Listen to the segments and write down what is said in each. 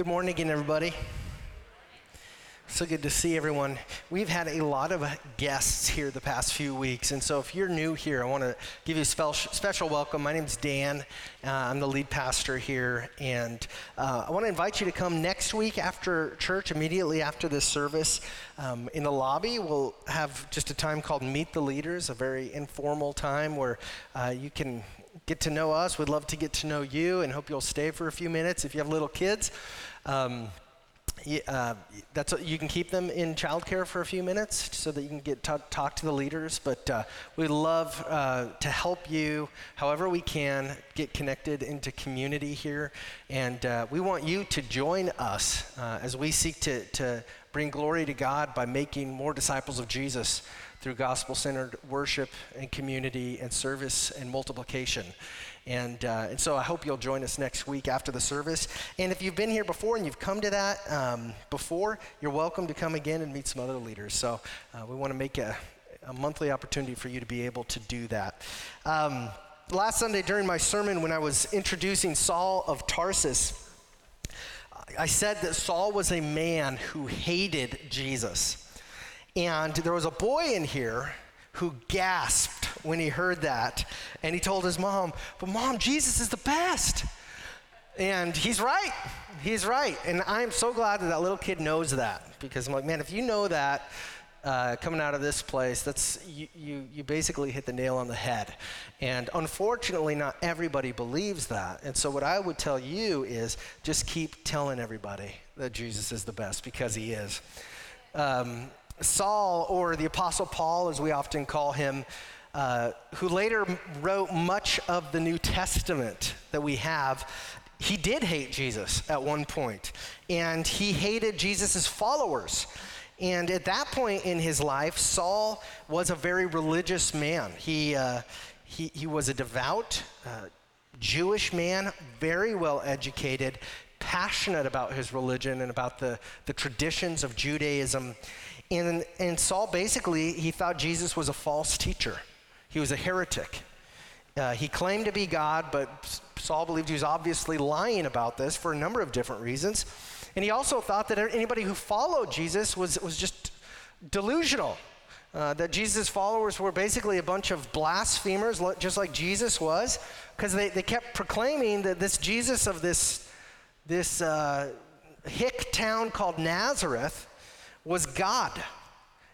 Good morning again, everybody. So good to see everyone. We've had a lot of guests here the past few weeks, and so if you're new here, I want to give you a special, welcome. My name's Dan. Uh, I'm the lead pastor here, and uh, I want to invite you to come next week after church, immediately after this service. Um, in the lobby, we'll have just a time called Meet the Leaders, a very informal time where uh, you can get to know us. We'd love to get to know you, and hope you'll stay for a few minutes if you have little kids. Um, uh, that's you can keep them in childcare for a few minutes so that you can get to, talk to the leaders. But uh, we love uh, to help you, however we can, get connected into community here, and uh, we want you to join us uh, as we seek to to bring glory to God by making more disciples of Jesus through gospel-centered worship and community and service and multiplication. And, uh, and so I hope you'll join us next week after the service. And if you've been here before and you've come to that um, before, you're welcome to come again and meet some other leaders. So uh, we want to make a, a, monthly opportunity for you to be able to do that. Um, last Sunday during my sermon, when I was introducing Saul of Tarsus, I said that Saul was a man who hated Jesus. And there was a boy in here who gasped when he heard that. And he told his mom, But mom, Jesus is the best. And he's right. He's right. And I'm so glad that that little kid knows that because I'm like, man, if you know that uh, coming out of this place, that's you, you, you basically hit the nail on the head. And unfortunately, not everybody believes that. And so, what I would tell you is just keep telling everybody that Jesus is the best because he is. Um, Saul, or the Apostle Paul, as we often call him, uh, who later wrote much of the New Testament that we have, he did hate Jesus at one point, and he hated Jesus' followers. And at that point in his life, Saul was a very religious man. He, uh, he, he was a devout uh, Jewish man, very well educated, passionate about his religion and about the, the traditions of Judaism. And, and Saul basically, he thought Jesus was a false teacher. He was a heretic. Uh, he claimed to be God, but Saul believed he was obviously lying about this for a number of different reasons. And he also thought that anybody who followed Jesus was, was just delusional. Uh, that Jesus' followers were basically a bunch of blasphemers, just like Jesus was, because they, they kept proclaiming that this Jesus of this, this uh, hick town called Nazareth was God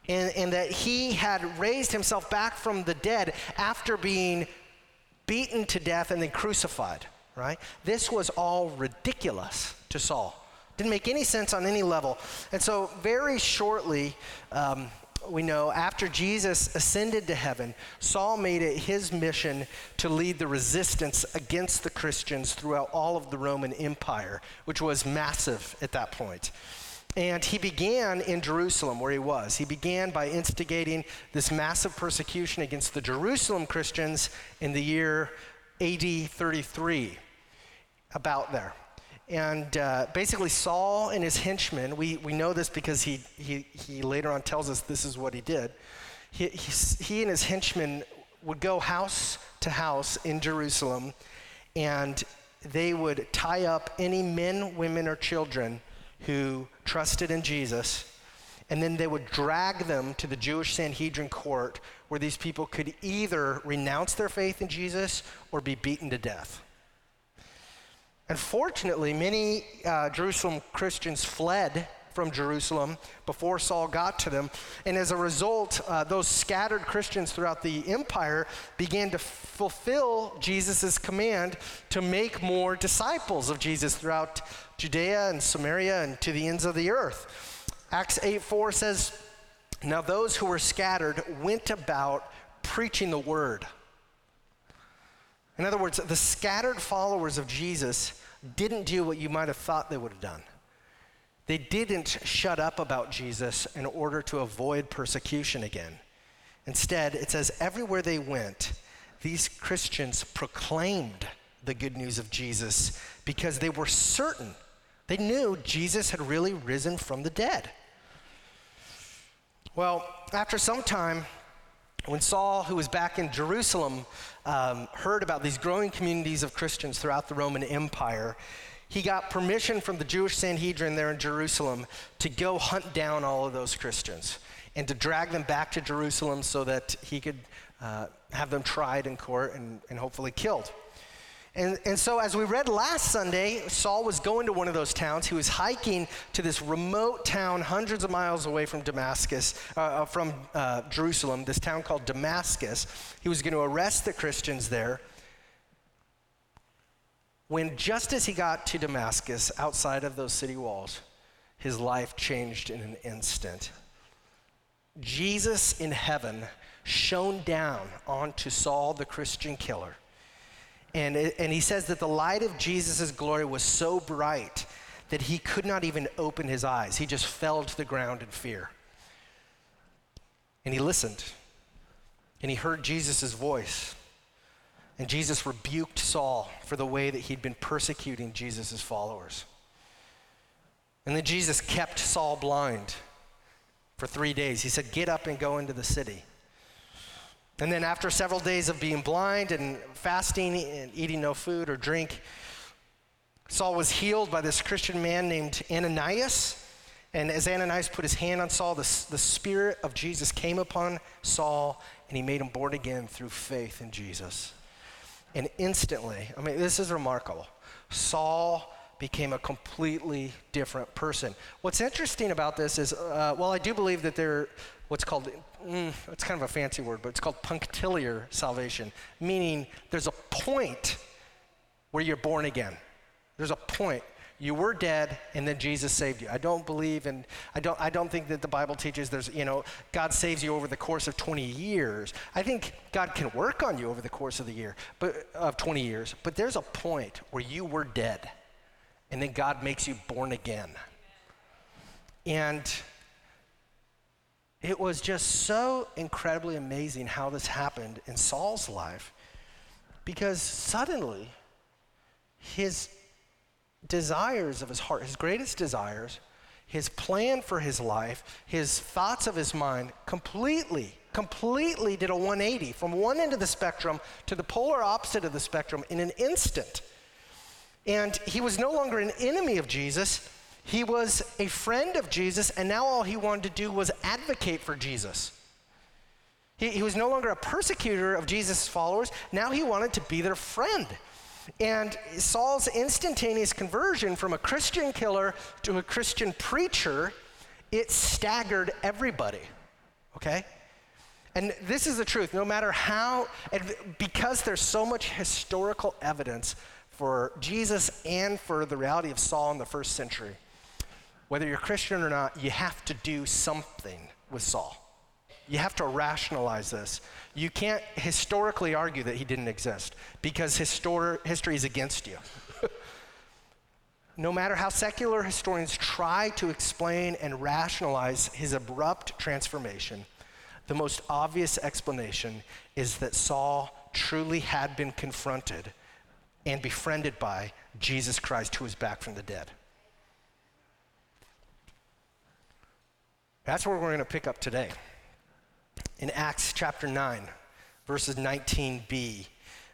and, and that he had raised himself back from the dead after being beaten to death and then crucified, right? This was all ridiculous to Saul. Didn't make any sense on any level. And so, very shortly, um, we know after Jesus ascended to heaven, Saul made it his mission to lead the resistance against the Christians throughout all of the Roman Empire, which was massive at that point. And he began in Jerusalem, where he was. He began by instigating this massive persecution against the Jerusalem Christians in the year AD 33, about there. And uh, basically, Saul and his henchmen, we, we know this because he, he, he later on tells us this is what he did. He, he, he and his henchmen would go house to house in Jerusalem, and they would tie up any men, women, or children who trusted in Jesus, and then they would drag them to the Jewish Sanhedrin court where these people could either renounce their faith in Jesus or be beaten to death. Unfortunately, many uh, Jerusalem Christians fled from Jerusalem before Saul got to them. And as a result, uh, those scattered Christians throughout the empire began to fulfill Jesus' command to make more disciples of Jesus throughout Judea and Samaria and to the ends of the earth. Acts 8 4 says, Now those who were scattered went about preaching the word. In other words, the scattered followers of Jesus didn't do what you might have thought they would have done. They didn't shut up about Jesus in order to avoid persecution again. Instead, it says everywhere they went, these Christians proclaimed the good news of Jesus because they were certain they knew Jesus had really risen from the dead. Well, after some time, when Saul, who was back in Jerusalem, um, heard about these growing communities of Christians throughout the Roman Empire, he got permission from the Jewish Sanhedrin there in Jerusalem to go hunt down all of those Christians and to drag them back to Jerusalem so that he could uh, have them tried in court and, and hopefully killed. And, and so, as we read last Sunday, Saul was going to one of those towns. He was hiking to this remote town, hundreds of miles away from Damascus, uh, uh from uh, Jerusalem, this town called Damascus. He was going to arrest the Christians there. When just as he got to Damascus, outside of those city walls, his life changed in an instant. Jesus in heaven shone down onto Saul, the Christian killer and, it, and he says that the light of Jesus' glory was so bright that he could not even open his eyes. He just fell to the ground in fear. And he listened, and he heard Jesus' voice. And Jesus rebuked Saul for the way that he'd been persecuting Jesus' followers. And then Jesus kept Saul blind for three days. He said, Get up and go into the city. And then, after several days of being blind and fasting and eating no food or drink, Saul was healed by this Christian man named Ananias. And as Ananias put his hand on Saul, the, the Spirit of Jesus came upon Saul and he made him born again through faith in Jesus. And instantly, I mean, this is remarkable. Saul became a completely different person. What's interesting about this is, uh, well, I do believe that there what's called, mm, it's kind of a fancy word, but it's called punctiliar salvation, meaning there's a point where you're born again. There's a point. You were dead, and then Jesus saved you. I don't believe and I don't, I don't think that the Bible teaches there's, you know, God saves you over the course of 20 years. I think God can work on you over the course of the year, but, of 20 years. But there's a point where you were dead, and then God makes you born again. And it was just so incredibly amazing how this happened in Saul's life because suddenly his desires of his heart, his greatest desires, his plan for his life, his thoughts of his mind completely, completely did a 180 from one end of the spectrum to the polar opposite of the spectrum in an instant. And he was no longer an enemy of Jesus, he was a friend of Jesus, and now all he wanted to do was advocate for Jesus. He, he was no longer a persecutor of Jesus' followers, now he wanted to be their friend. And Saul's instantaneous conversion from a Christian killer to a Christian preacher, it staggered everybody, okay? And this is the truth. No matter how, because there's so much historical evidence for Jesus and for the reality of Saul in the first century, whether you're Christian or not, you have to do something with Saul. You have to rationalize this. You can't historically argue that he didn't exist because histor- history is against you. no matter how secular historians try to explain and rationalize his abrupt transformation, the most obvious explanation is that Saul truly had been confronted and befriended by Jesus Christ, who was back from the dead. That's where we're going to pick up today. In Acts chapter 9, verses 19b,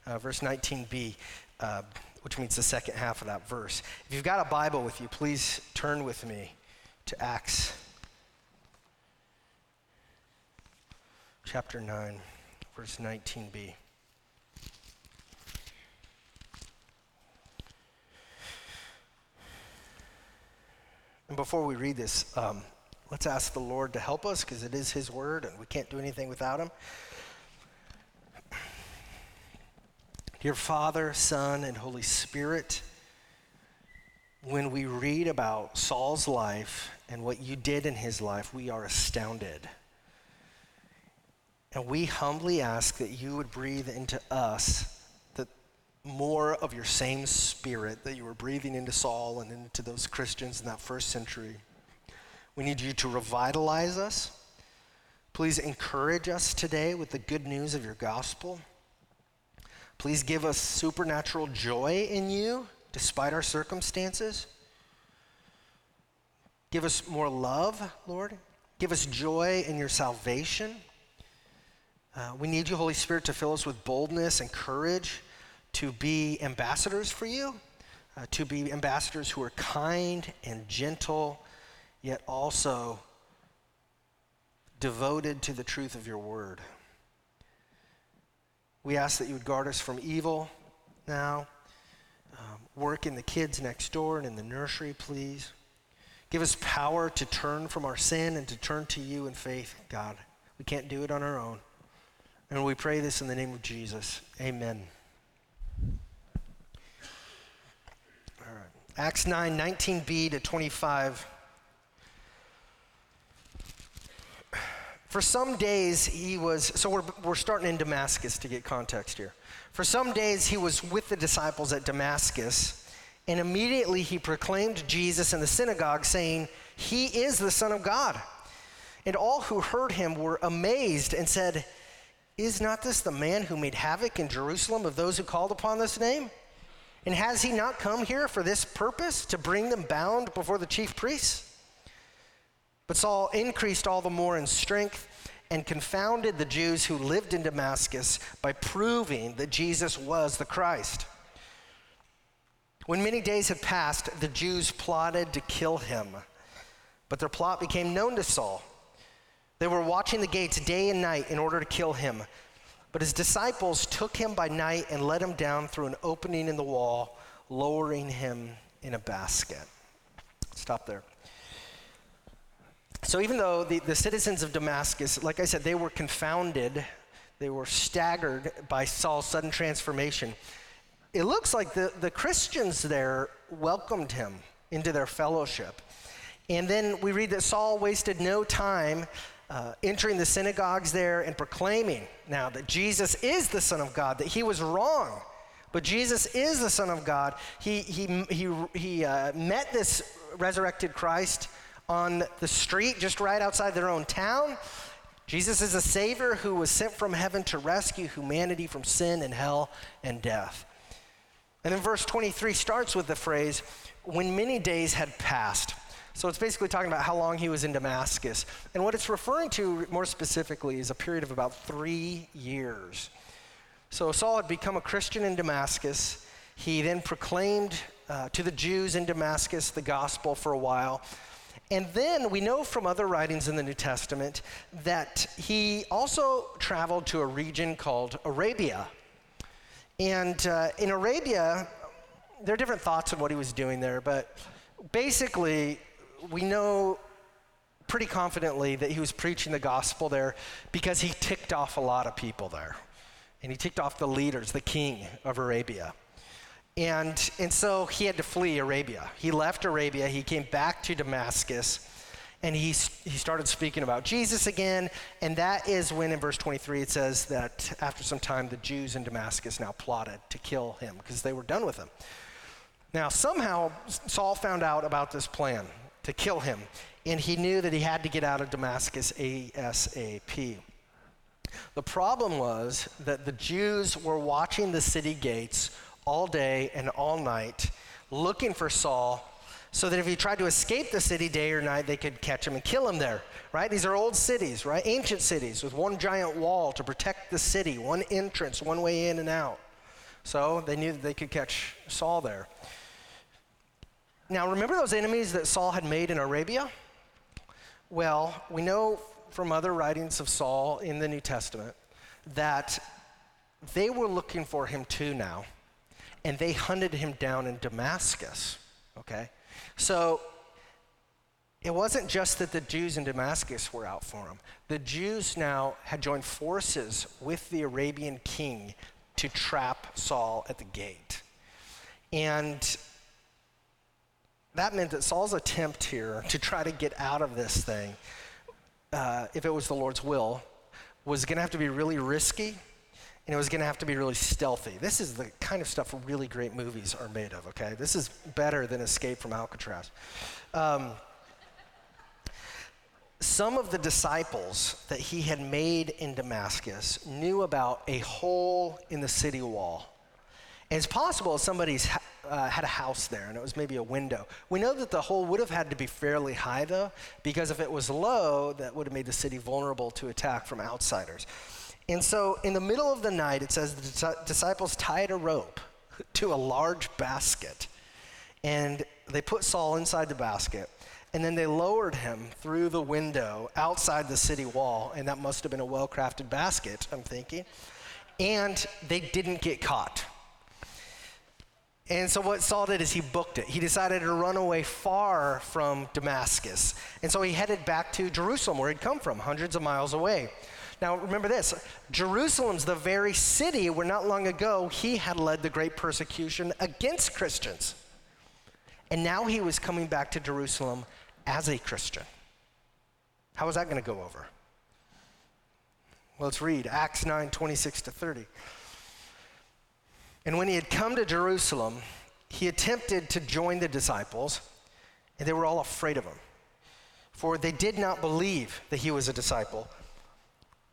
uh, verse 19b, uh, which means the second half of that verse. If you've got a Bible with you, please turn with me to Acts chapter 9, verse 19b. And before we read this, um, Let's ask the Lord to help us because it is His word and we can't do anything without Him. Dear Father, Son, and Holy Spirit, when we read about Saul's life and what you did in his life, we are astounded. And we humbly ask that you would breathe into us that more of your same spirit that you were breathing into Saul and into those Christians in that first century. We need you to revitalize us. Please encourage us today with the good news of your gospel. Please give us supernatural joy in you despite our circumstances. Give us more love, Lord. Give us joy in your salvation. Uh, we need you, Holy Spirit, to fill us with boldness and courage to be ambassadors for you, uh, to be ambassadors who are kind and gentle, yet also devoted to the truth of your word. We ask that you would guard us from evil now. Um, work in the kids next door and in the nursery, please. Give us power to turn from our sin and to turn to you in faith, God. We can't do it on our own. And we pray this in the name of Jesus. Amen. All right. Acts 9, 19b to 25. For some days he was, so we're, we're starting in Damascus to get context here. For some days he was with the disciples at Damascus, and immediately he proclaimed Jesus in the synagogue, saying, He is the Son of God. And all who heard him were amazed and said, Is not this the man who made havoc in Jerusalem of those who called upon this name? And has he not come here for this purpose, to bring them bound before the chief priests? But Saul increased all the more in strength and confounded the Jews who lived in Damascus by proving that Jesus was the Christ. When many days had passed, the Jews plotted to kill him, but their plot became known to Saul. They were watching the gates day and night in order to kill him. But his disciples took him by night and let him down through an opening in the wall, lowering him in a basket. Stop there. So, even though the, the citizens of Damascus, like I said, they were confounded, they were staggered by Saul's sudden transformation, it looks like the, the Christians there welcomed him into their fellowship. And then we read that Saul wasted no time uh, entering the synagogues there and proclaiming now that Jesus is the Son of God, that he was wrong. But Jesus is the Son of God. He, he, he, he uh, met this resurrected Christ on the street just right outside their own town. Jesus is a Savior who was sent from heaven to rescue humanity from sin and hell and death. And then verse 23 starts with the phrase, when many days had passed. So it's basically talking about how long he was in Damascus. And what it's referring to more specifically is a period of about three years. So Saul had become a Christian in Damascus. He then proclaimed uh, to the Jews in Damascus the gospel for a while. And then we know from other writings in the New Testament that he also traveled to a region called Arabia. And uh, in Arabia, there are different thoughts on what he was doing there, but basically, we know pretty confidently that he was preaching the gospel there because he ticked off a lot of people there. And he ticked off the leaders, the king of Arabia. And, and so he had to flee Arabia. He left Arabia, he came back to Damascus, and he, he started speaking about Jesus again. And that is when, in verse 23, it says that after some time, the Jews in Damascus now plotted to kill him because they were done with him. Now, somehow, Saul found out about this plan to kill him, and he knew that he had to get out of Damascus ASAP. The problem was that the Jews were watching the city gates all day and all night looking for Saul so that if he tried to escape the city day or night, they could catch him and kill him there, right? These are old cities, right? Ancient cities with one giant wall to protect the city, one entrance, one way in and out. So they knew that they could catch Saul there. Now, remember those enemies that Saul had made in Arabia? Well, we know from other writings of Saul in the New Testament that they were looking for him too now and they hunted him down in Damascus. Okay? So it wasn't just that the Jews in Damascus were out for him. The Jews now had joined forces with the Arabian king to trap Saul at the gate. And that meant that Saul's attempt here to try to get out of this thing, uh, if it was the Lord's will, was going to have to be really risky and it was going to have to be really stealthy. This is the kind of stuff really great movies are made of, okay? This is better than Escape from Alcatraz. Um, some of the disciples that he had made in Damascus knew about a hole in the city wall. And it's possible somebody's uh, had a house there and it was maybe a window. We know that the hole would have had to be fairly high though, because if it was low, that would have made the city vulnerable to attack from outsiders. And so in the middle of the night, it says the disciples tied a rope to a large basket and they put Saul inside the basket. And then they lowered him through the window outside the city wall, and that must have been a well crafted basket, I'm thinking. And they didn't get caught. And so what Saul did is he booked it. He decided to run away far from Damascus. And so he headed back to Jerusalem, where he'd come from, hundreds of miles away. Now, remember this Jerusalem's the very city where not long ago he had led the great persecution against Christians. And now he was coming back to Jerusalem as a Christian. How is that going to go over? Well, let's read Acts 9 26 to 30. And when he had come to Jerusalem, he attempted to join the disciples, and they were all afraid of him, for they did not believe that he was a disciple.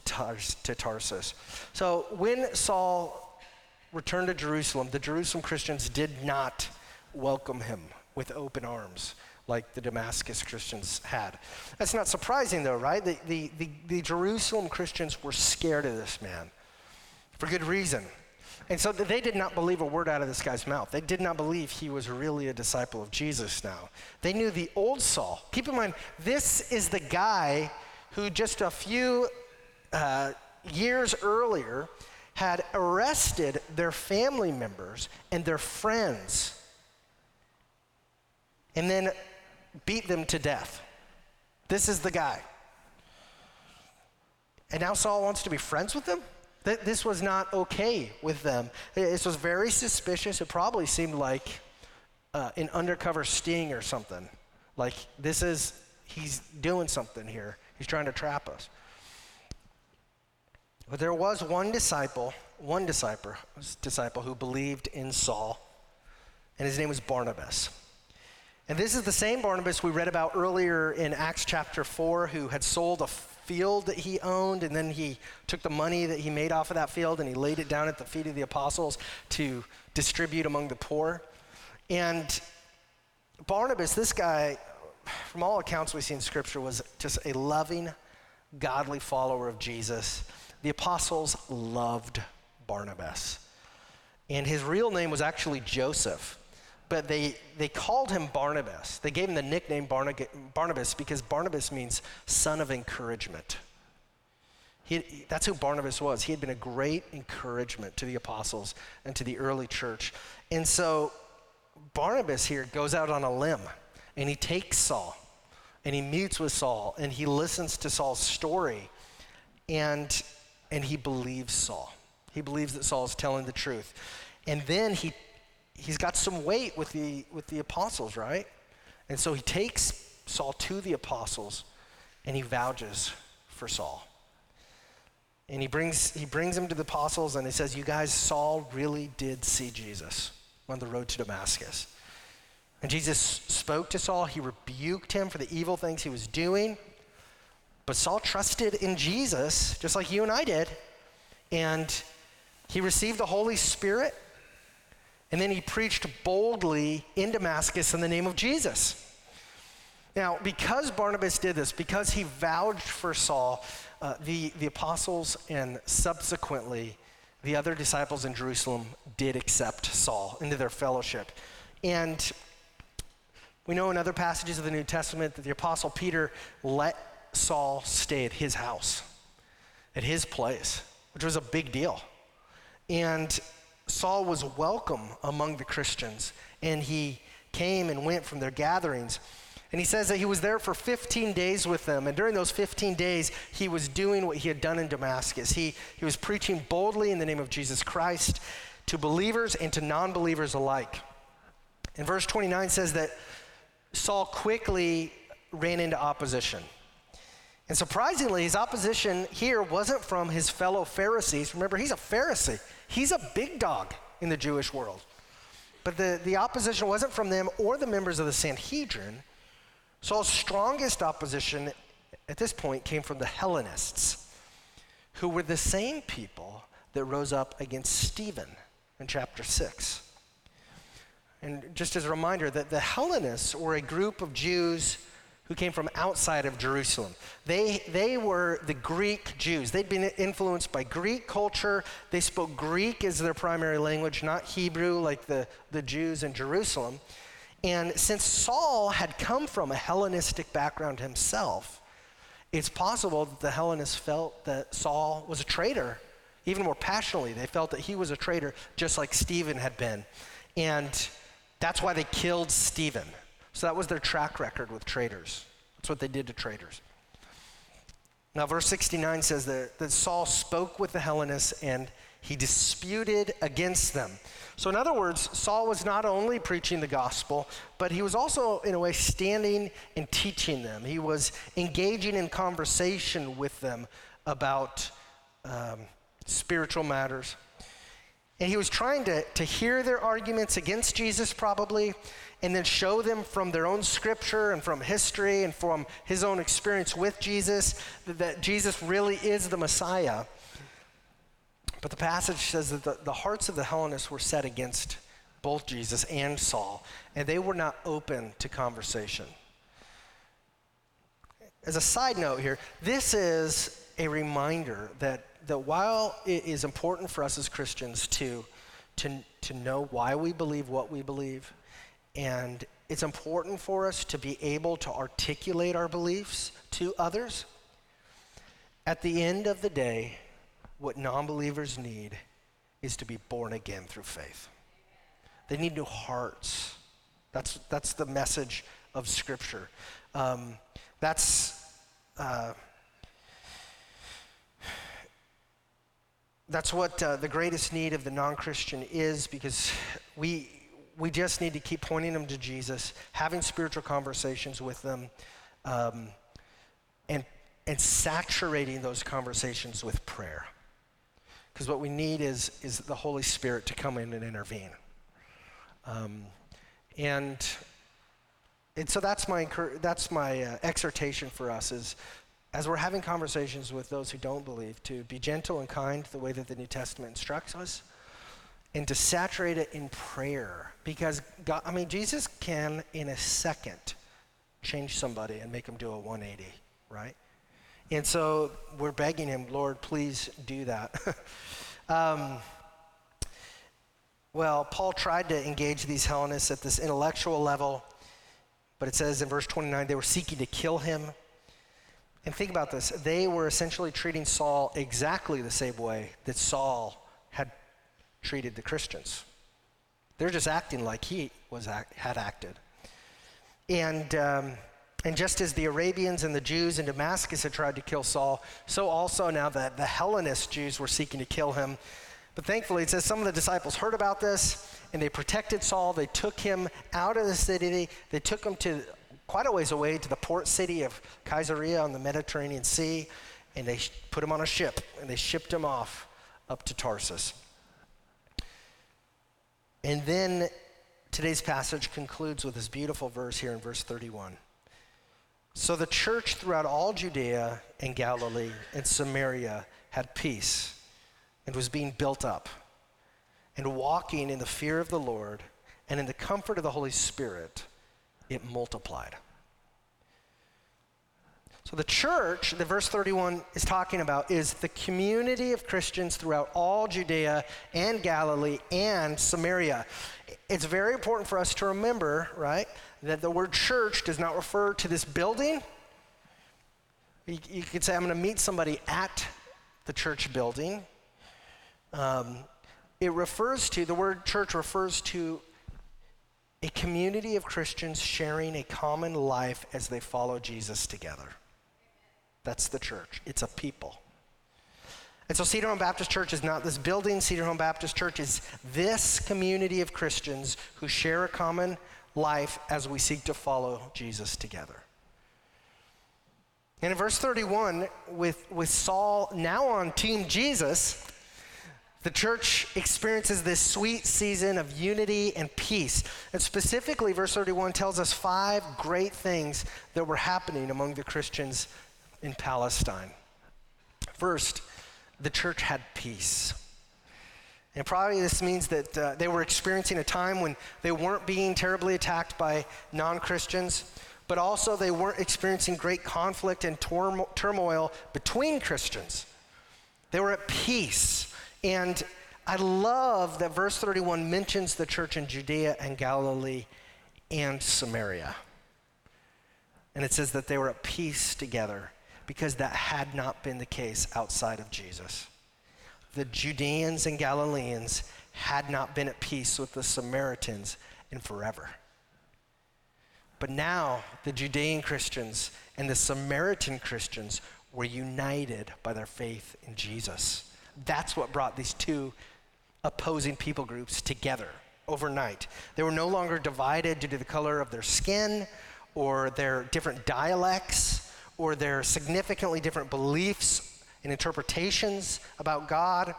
to, to Tarsus. So when Saul returned to Jerusalem, the Jerusalem Christians did not welcome him with open arms like the Damascus Christians had. That's not surprising, though, right? The, the, the, the, Jerusalem Christians were scared of this man for good reason. And so they did not believe a word out of this guy's mouth. They did not believe he was really a disciple of Jesus now. They knew the old Saul. Keep in mind, this is the guy who just a few uh, years earlier had arrested their family members and their friends and then beat them to death. This is the guy. And now Saul wants to be friends with them? This was not okay with them. This was very suspicious. It probably seemed like uh, an undercover sting or something. Like, this is, he's doing something here. He's trying to trap us. But there was one disciple, one disciple, disciple who believed in Saul, and his name was Barnabas. And this is the same Barnabas we read about earlier in Acts chapter 4, who had sold a field that he owned, and then he took the money that he made off of that field and he laid it down at the feet of the apostles to distribute among the poor. And Barnabas, this guy, from all accounts we see in Scripture, was just a loving, godly follower of Jesus. The apostles loved Barnabas. And his real name was actually Joseph but they, they called him Barnabas. They gave him the nickname Barnabas because Barnabas means son of encouragement. He, that's who Barnabas was. He had been a great encouragement to the apostles and to the early church. And so Barnabas here goes out on a limb and he takes Saul and he meets with Saul and he listens to Saul's story and, and he believes Saul. He believes that Saul is telling the truth. And then he he's got some weight with the, with the apostles, right? And so he takes Saul to the apostles and he vouches for Saul. And he brings, he brings him to the apostles and he says, You guys, Saul really did see Jesus on the road to Damascus. And Jesus spoke to Saul, he rebuked him for the evil things he was doing. But Saul trusted in Jesus, just like you and I did. And he received the Holy Spirit and then he preached boldly in Damascus in the name of Jesus. Now, because Barnabas did this, because he vouched for Saul, uh, the, the apostles and subsequently the other disciples in Jerusalem did accept Saul into their fellowship. And we know in other passages of the New Testament that the apostle Peter let Saul stay at his house, at his place, which was a big deal. And Saul was welcome among the Christians, and he came and went from their gatherings. And he says that he was there for 15 days with them. And during those 15 days, he was doing what he had done in Damascus. He, he was preaching boldly in the name of Jesus Christ to believers and to non believers alike. And verse 29 says that Saul quickly ran into opposition. And surprisingly, his opposition here wasn't from his fellow Pharisees. Remember, he's a Pharisee. He's a big dog in the Jewish world. but the, the opposition wasn't from them or the members of the Sanhedrin. Saul's strongest opposition at this point came from the Hellenists, who were the same people that rose up against Stephen in chapter 6. And just as a reminder, that the Hellenists were a group of Jews who came from outside of Jerusalem. They, they were the Greek Jews. They'd been influenced by Greek culture. They spoke Greek as their primary language, not Hebrew like the, the Jews in Jerusalem. And since Saul had come from a Hellenistic background himself, it's possible that the Hellenists felt that Saul was a traitor, even more passionately. They felt that he was a traitor, just like Stephen had been. And that's why they killed Stephen. So that was their track record with traitors. That's what they did to traitors. Now, verse 69 says that, that Saul spoke with the Hellenists and he disputed against them. So, in other words, Saul was not only preaching the gospel, but he was also, in a way, standing and teaching them. He was engaging in conversation with them about um, spiritual matters. And he was trying to, to hear their arguments against Jesus, probably, and then show them from their own scripture and from history and from his own experience with Jesus that, Jesus really is the Messiah. But the passage says that the, the hearts of the Hellenists were set against both Jesus and Saul, and they were not open to conversation. As a side note here, this is a reminder that, that while it is important for us as Christians to, to, to know why we believe what we believe, and it's important for us to be able to articulate our beliefs to others. At the end of the day, what non believers need is to be born again through faith. They need new hearts. That's, that's the message of Scripture. Um, that's, uh, that's what uh, the greatest need of the non Christian is because we, we just need to keep pointing them to Jesus, having spiritual conversations with them, um, and, and saturating those conversations with prayer. Because what we need is, is the Holy Spirit to come in and intervene. Um, and, and so that's my, that's my uh, exhortation for us is as we're having conversations with those who don't believe, to be gentle and kind the way that the New Testament instructs us, and to saturate it in prayer. Because, God, I mean, Jesus can, in a second, change somebody and make them do a 180, right? And so we're begging him, Lord, please do that. um, well, Paul tried to engage these Hellenists at this intellectual level, but it says in verse 29 they were seeking to kill him. And think about this they were essentially treating Saul exactly the same way that Saul treated the Christians. They're just acting like he was act, had acted. And, um, and just as the Arabians and the Jews in Damascus had tried to kill Saul, so also now the, the Hellenist Jews were seeking to kill him. But thankfully, it says some of the disciples heard about this and they protected Saul. They took him out of the city. They took him to quite a ways away to the port city of Caesarea on the Mediterranean Sea. And they put him on a ship and they shipped him off up to Tarsus. And then today's passage concludes with this beautiful verse here in verse 31. So the church throughout all Judea and Galilee and Samaria had peace and was being built up and walking in the fear of the Lord and in the comfort of the Holy Spirit, it multiplied. So, the church that verse 31 is talking about is the community of Christians throughout all Judea and Galilee and Samaria. It's very important for us to remember, right, that the word church does not refer to this building. You, you could say, I'm going to meet somebody at the church building. Um, it refers to, the word church refers to a community of Christians sharing a common life as they follow Jesus together. That's the church, it's a people. And so Cedar Home Baptist Church is not this building. Cedar Home Baptist Church is this community of Christians who share a common life as we seek to follow Jesus together. And in verse 31, with, with Saul now on Team Jesus, The church experiences this sweet season of unity and peace. And specifically, verse 31 tells us five great things that were happening among the Christians in Palestine. First, the church had peace. And probably this means that uh, they were experiencing a time when they weren't being terribly attacked by non Christians, but also they weren't experiencing great conflict and turmoil between Christians. They were at peace. And I love that verse 31 mentions the church in Judea and Galilee and Samaria. And it says that they were at peace together because that had not been the case outside of Jesus the Judeans and Galileans had not been at peace with the Samaritans in forever. But now the Judean Christians and the Samaritan Christians were united by their faith in Jesus. That's what brought these two opposing people groups together overnight. They were no longer divided due to the color of their skin or their different dialects or their significantly different beliefs and interpretations about God.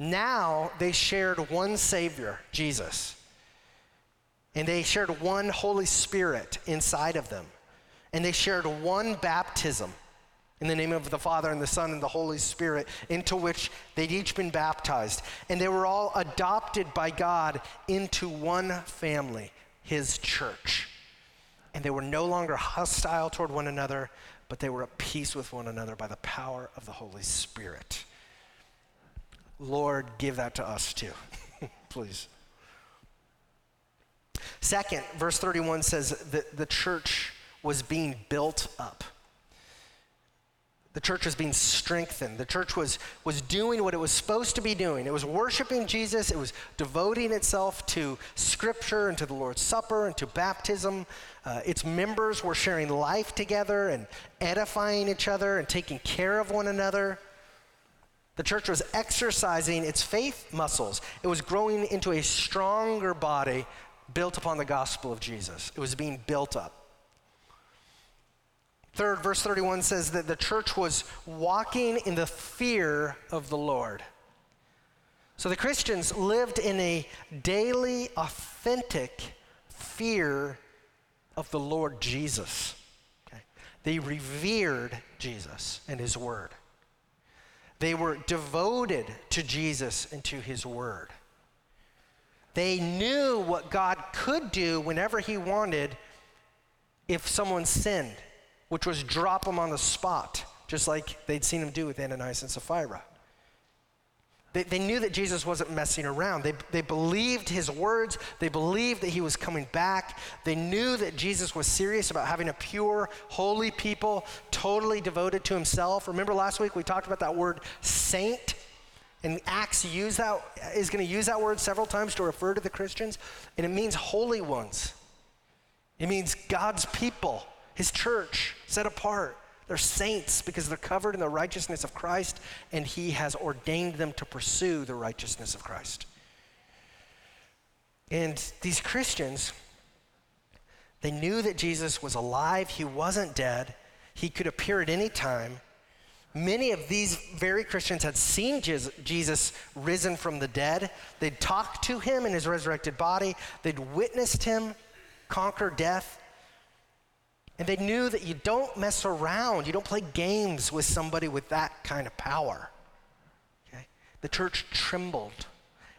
Now they shared one Savior, Jesus. And they shared one Holy Spirit inside of them. And they shared one baptism in the name of the Father and the Son and the Holy Spirit, into which they'd each been baptized. And they were all adopted by God into one family, His church. And they were no longer hostile toward one another, but they were at peace with one another by the power of the Holy Spirit. Lord, give that to us too, please. Second, verse 31 says that the church was being built up. The church was being strengthened. The church was, was doing what it was supposed to be doing. It was worshiping Jesus. It was devoting itself to Scripture and to the Lord's Supper and to baptism. Uh, its members were sharing life together and edifying each other and taking care of one another. The church was exercising its faith muscles. It was growing into a stronger body built upon the gospel of Jesus. It was being built up. Third, verse 31 says that the church was walking in the fear of the Lord. So the Christians lived in a daily, authentic fear of the Lord Jesus. Okay? They revered Jesus and his word. They were devoted to Jesus and to his word. They knew what God could do whenever he wanted if someone sinned which was drop them on the spot, just like they'd seen him do with Ananias and Sapphira. They, they knew that Jesus wasn't messing around. They, they believed his words. They believed that he was coming back. They knew that Jesus was serious about having a pure, holy people, totally devoted to himself. Remember last week we talked about that word saint? And Acts use that, is going to use that word several times to refer to the Christians. And it means holy ones, it means God's people his church set apart. They're saints because they're covered in the righteousness of Christ, and he has ordained them to pursue the righteousness of Christ. And these Christians, they knew that Jesus was alive, he wasn't dead, he could appear at any time. Many of these very Christians had seen Jesus risen from the dead. They'd talked to him in his resurrected body, they'd witnessed him conquer death. And they knew that you don't mess around, you don't play games with somebody with that kind of power. Okay? The church trembled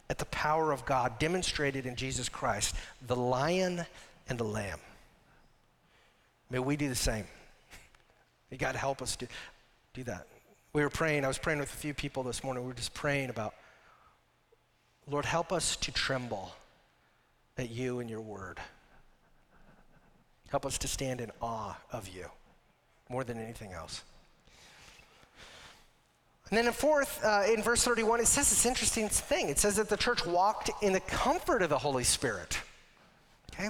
at the power of God demonstrated in Jesus Christ, the lion and the lamb. May we do the same. Got to help us do, do that. We were praying, I was praying with a few people this morning. We were just praying about, Lord, help us to tremble at you and your word. Help us to stand in awe of you more than anything else. And then in fourth, uh, in verse 31, it says this interesting thing. It says that the church walked in the comfort of the Holy Spirit. Okay?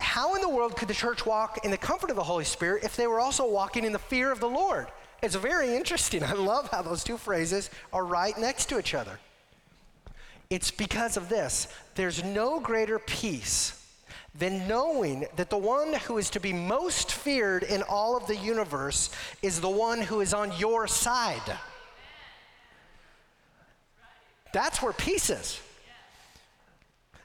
How in the world could the church walk in the comfort of the Holy Spirit if they were also walking in the fear of the Lord? It's very interesting. I love how those two phrases are right next to each other. It's because of this there's no greater peace than knowing that the one who is to be most feared in all of the universe is the one who is on your side. That's where peace is.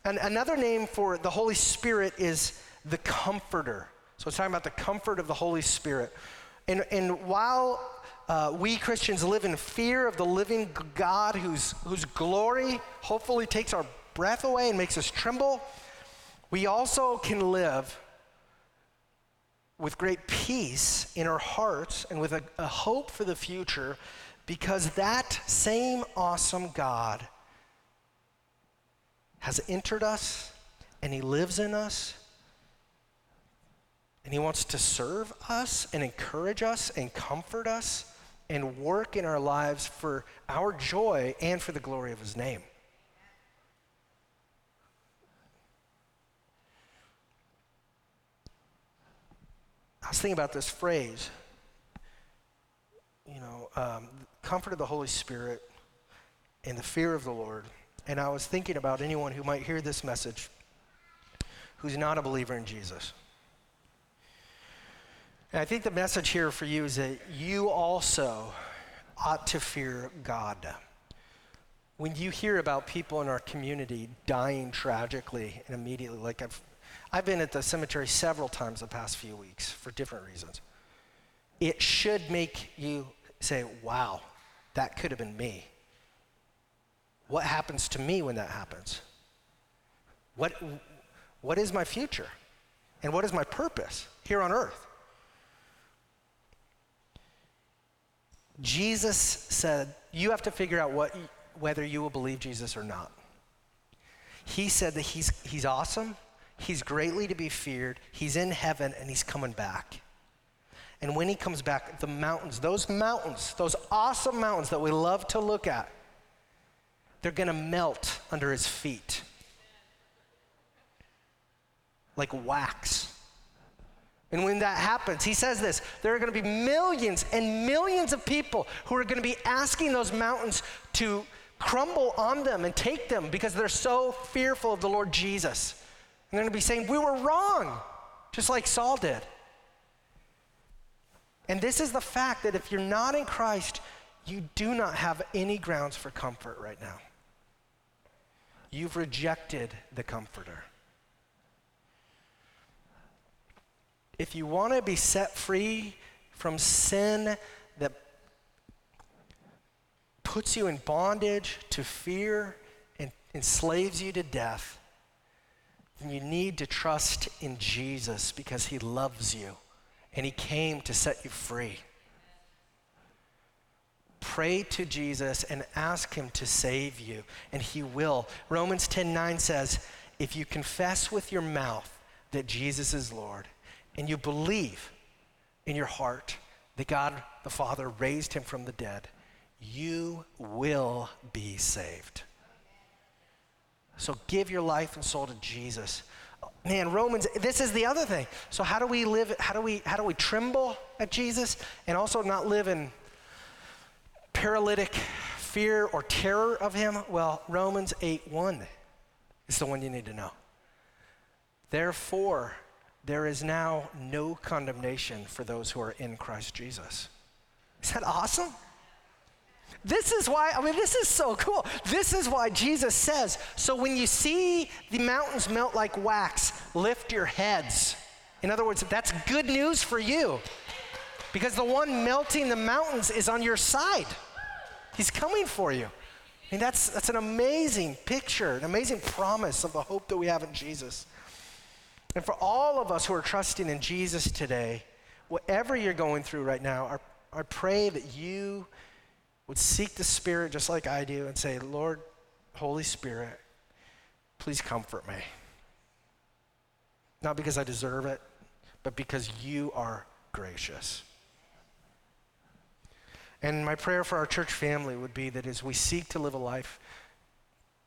And another name for the Holy Spirit is the Comforter. So it's talking about the comfort of the Holy Spirit. And, and while uh, we Christians live in fear of the living God whose, whose glory hopefully takes our breath away and makes us tremble, we also can live with great peace in our hearts and with a, a hope for the future because that same awesome God has entered us and He lives in us. And He wants to serve us and encourage us and comfort us and work in our lives for our joy and for the glory of His name. I was thinking about this phrase, you know, um, comfort of the Holy Spirit and the fear of the Lord. And I was thinking about anyone who might hear this message who's not a believer in Jesus. And I think the message here for you is that you also ought to fear God. When you hear about people in our community dying tragically and immediately, like I've I've been at the cemetery several times the past few weeks for different reasons. It should make you say, wow, that could have been me. What happens to me when that happens? What, what is my future? And what is my purpose here on earth? Jesus said, You have to figure out what, whether you will believe Jesus or not. He said that he's, he's awesome, He's greatly to be feared. He's in heaven and he's coming back. And when he comes back, the mountains, those mountains, those awesome mountains that we love to look at, they're going to melt under his feet like wax. And when that happens, he says this there are going to be millions and millions of people who are going to be asking those mountains to crumble on them and take them because they're so fearful of the Lord Jesus. And they're going to be saying, We were wrong, just like Saul did. And this is the fact that if you're not in Christ, you do not have any grounds for comfort right now. You've rejected the Comforter. If you want to be set free from sin that puts you in bondage to fear and enslaves you to death, then you need to trust in Jesus because he loves you and he came to set you free. Pray to Jesus and ask him to save you, and he will. Romans 10 9 says, If you confess with your mouth that Jesus is Lord, and you believe in your heart that God the Father raised him from the dead, you will be saved. So give your life and soul to Jesus. Man, Romans, this is the other thing. So how do we live, how do we, how do we tremble at Jesus and also not live in paralytic fear or terror of him? Well, Romans 8 1 is the one you need to know. Therefore, there is now no condemnation for those who are in Christ Jesus. Is that awesome? This is why, I mean, this is so cool. This is why Jesus says, so when you see the mountains melt like wax, lift your heads. In other words, that's good news for you because the one melting the mountains is on your side. He's coming for you. I mean, that's, that's an amazing picture, an amazing promise of the hope that we have in Jesus. And for all of us who are trusting in Jesus today, whatever you're going through right now, I, I pray that you would seek the Spirit just like I do and say, Lord, Holy Spirit, please comfort me. Not because I deserve it, but because you are gracious. And my prayer for our church family would be that as we seek to live a life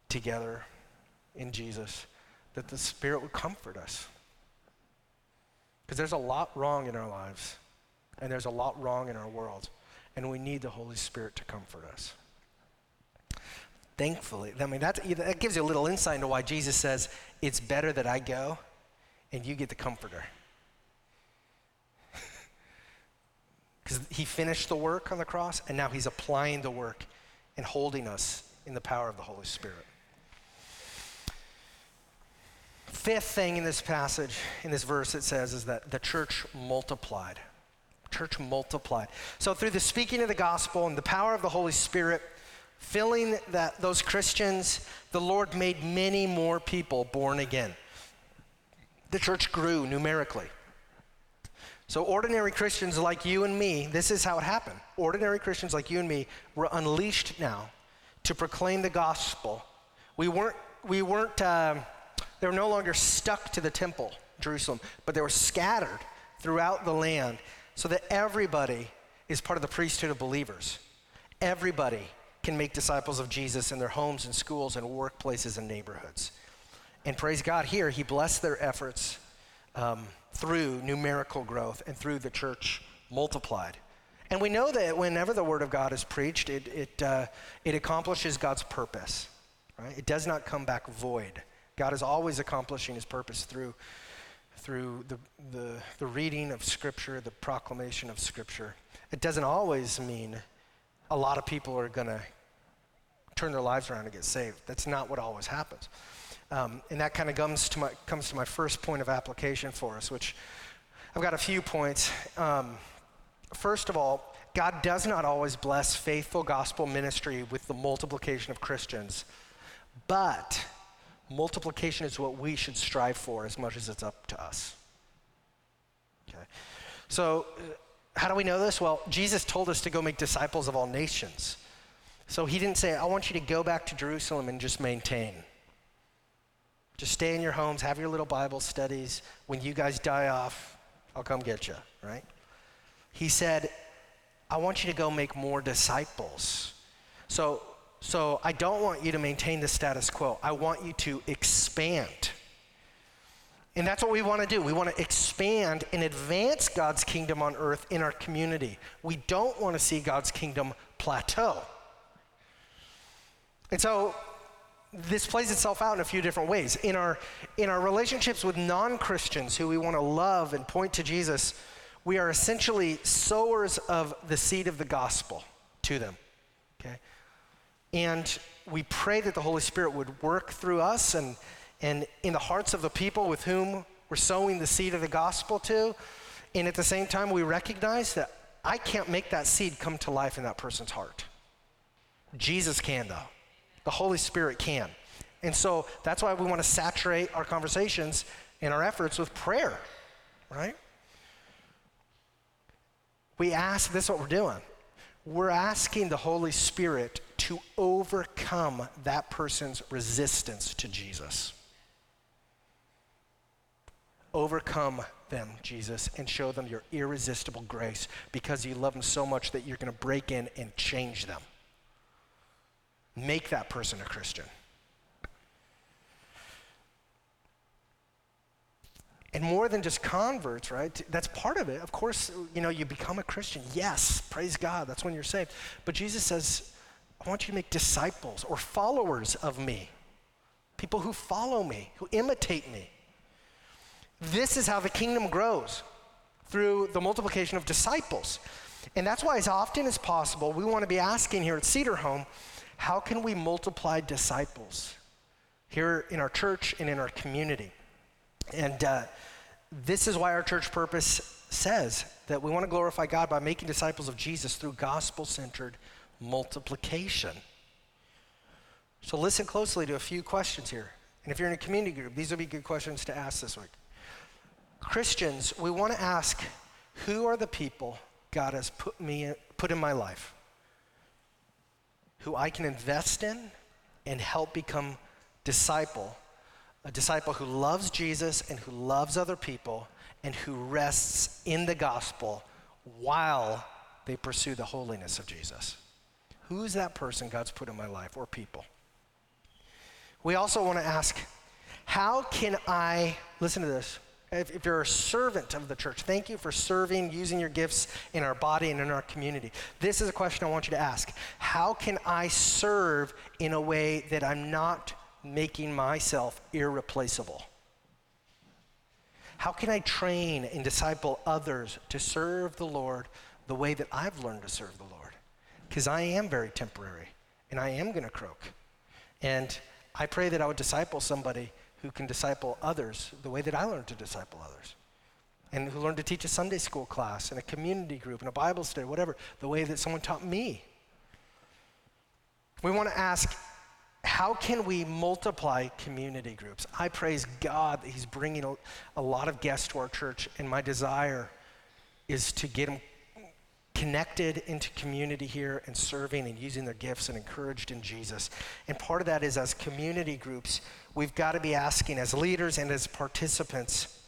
together in Jesus, that the Spirit would comfort us. Because there's a lot wrong in our lives, and there's a lot wrong in our world and we need the Holy Spirit to comfort us. Thankfully, I mean, that, that gives you a little insight into why Jesus says, It's better that I go and you get the comforter. Because he finished the work on the cross and now he's applying the work and holding us in the power of the Holy Spirit. Fifth thing in this passage, in this verse, it says is that the church multiplied. Church multiplied. So through the speaking of the gospel and the power of the Holy Spirit, filling that those Christians, the Lord made many more people born again. The church grew numerically. So, ordinary Christians like you and me, this is how it happened. Ordinary Christians like you and me were unleashed now to proclaim the gospel. We weren't, we weren't, um, they were no longer stuck to the temple, Jerusalem, but they were scattered throughout the land so that everybody is part of the priesthood of believers. Everybody can make disciples of Jesus in their homes and schools and workplaces and neighborhoods. And praise God, here, He blessed their efforts. Um, through numerical growth and through the church multiplied. And we know that whenever the word of God is preached, it, it, uh, it accomplishes God's purpose, right? It does not come back void. God is always accomplishing his purpose through, through the, the, the reading of Scripture, the proclamation of Scripture. It doesn't always mean a lot of people are going to turn their lives around and get saved. That's not what always happens. Um, and that kind of comes to my comes to my first point of application for us, which I've got a few points. Um, first of all, God does not always bless faithful gospel ministry with the multiplication of Christians, but multiplication is what we should strive for as much as it's up to us. Okay. So, uh, how do we know this? Well, Jesus told us to go make disciples of all nations. So he didn't say, I want you to go back to Jerusalem and just maintain. Just stay in your homes, have your little Bible studies. When you guys die off, I'll come get you, right? He said, I want you to go make more disciples. So, so I don't want you to maintain the status quo. I want you to expand. And that's what we want to do. We want to expand and advance God's kingdom on earth in our community. We don't want to see God's kingdom plateau. And so this plays itself out in a few different ways. In our, in our relationships with non Christians who we want to love and point to Jesus, we are essentially sowers of the seed of the gospel to them. Okay? And we pray that the Holy Spirit would work through us and, and in the hearts of the people with whom we're sowing the seed of the gospel to. And at the same time, we recognize that I can't make that seed come to life in that person's heart. Jesus can, though. The Holy Spirit can. And so that's why we want to saturate our conversations and our efforts with prayer, right? We ask, this is what we're doing. We're asking the Holy Spirit to overcome that person's resistance to Jesus. Overcome them, Jesus, and show them your irresistible grace because you love them so much that you're going to break in and change them make that person a Christian. And more than just converts, right? That's part of it. Of course, you know, you become a Christian. Yes, praise God. That's when you're saved. But Jesus says, I want you to make disciples or followers of me. People who follow me, who imitate me. This is how the kingdom grows through the multiplication of disciples. And that's why, as often as possible, we want to be asking here at Cedar Home how can we multiply disciples here in our church and in our community? And uh, this is why our church purpose says that we want to glorify God by making disciples of Jesus through gospel centered multiplication. So listen closely to a few questions here. And if you're in a community group, these would be good questions to ask this week. Christians, we want to ask who are the people God has put me put in my life? who I can invest in and help become disciple, a disciple who loves Jesus and who loves other people and who rests in the gospel while they pursue the holiness of Jesus. Who's that person God's put in my life or people? We also want to ask, how can I, listen to this, if, if, you're a servant of the church, thank you for serving, using your gifts in our body and in our community. This is a question I want you to ask. How can I serve in a way that I'm not making myself irreplaceable? How can I train and disciple others to serve the Lord the way that I've learned to serve the Lord? Because I am very temporary and I am going to croak. And I pray that I would disciple somebody who can disciple others the way that I learned to disciple others. And who learned to teach a Sunday school class and a community group and a Bible study, whatever, the way that someone taught me. We want to ask, how can we multiply community groups? I praise God that He's bringing a, a lot of guests to our church, and my desire is to get them connected into community here and serving and using their gifts and encouraged in Jesus. And part of that is as community groups, we've got to be asking as leaders and as participants,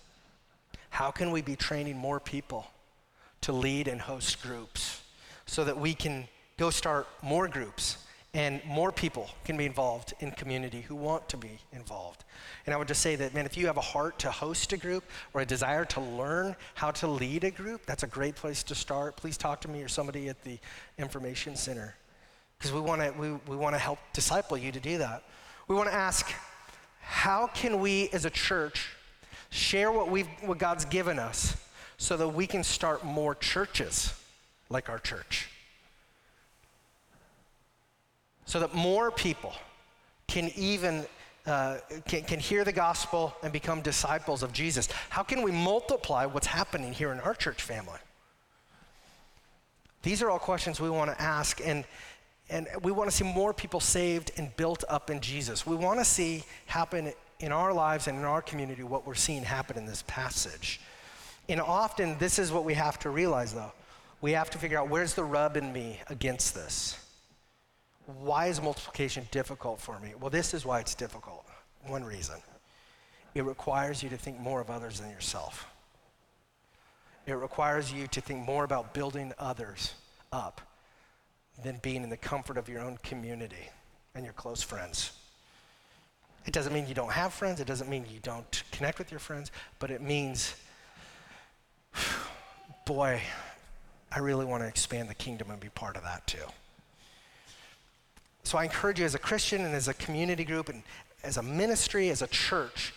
how can we be training more people to lead and host groups so that we can go start more groups and more people can be involved in community who want to be involved. And I would just say that, man, if you have a heart to host a group or a desire to learn how to lead a group, that's a great place to start. Please talk to me or somebody at the information center because we want to we, we want to help disciple you to do that. We want to ask, how can we as a church share what we've what God's given us so that we can start more churches like our church? So that more people can even uh, can, can hear the gospel and become disciples of Jesus? How can we multiply what's happening here in our church family? These are all questions we want to ask, and, and we want to see more people saved and built up in Jesus. We want to see happen in our lives and in our community what we're seeing happen in this passage. And often, this is what we have to realize, though. We have to figure out where's the rub in me against this? Why is multiplication difficult for me? Well, this is why it's difficult. One reason it requires you to think more of others than yourself. It requires you to think more about building others up than being in the comfort of your own community and your close friends. It doesn't mean you don't have friends, it doesn't mean you don't connect with your friends, but it means, boy, I really want to expand the kingdom and be part of that too. So I encourage you as a Christian and as a community group and as a ministry, as a church,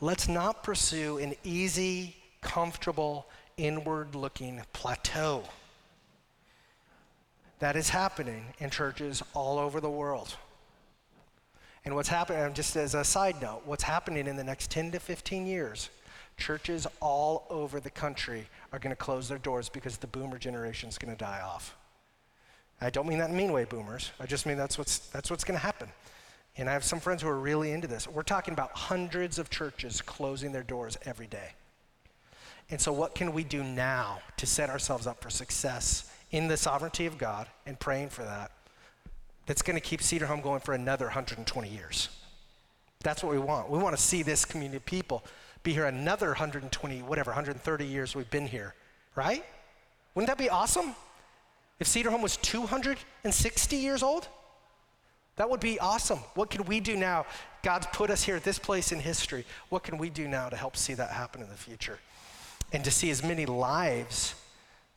let's not pursue an easy, comfortable, inward looking plateau. That is happening in churches all over the world. And what's happening, just as a side note, what's happening in the next 10 to 15 years, churches all over the country are going to close their doors because the boomer generation is going to die off. I don't mean that in a mean way, boomers. I just mean that's what's, that's what's going to happen. And I have some friends who are really into this. We're talking about hundreds of churches closing their doors every day. And so, what can we do now to set ourselves up for success in the sovereignty of God and praying for that? That's going to keep Cedar Home going for another 120 years. That's what we want. We want to see this community of people be here another 120, whatever, 130 years we've been here, right? Wouldn't that be awesome? If Cedar Home was 260 years old, that would be awesome. What can we do now? God's put us here at this place in history. What can we do now to help see that happen in the future? And to see as many lives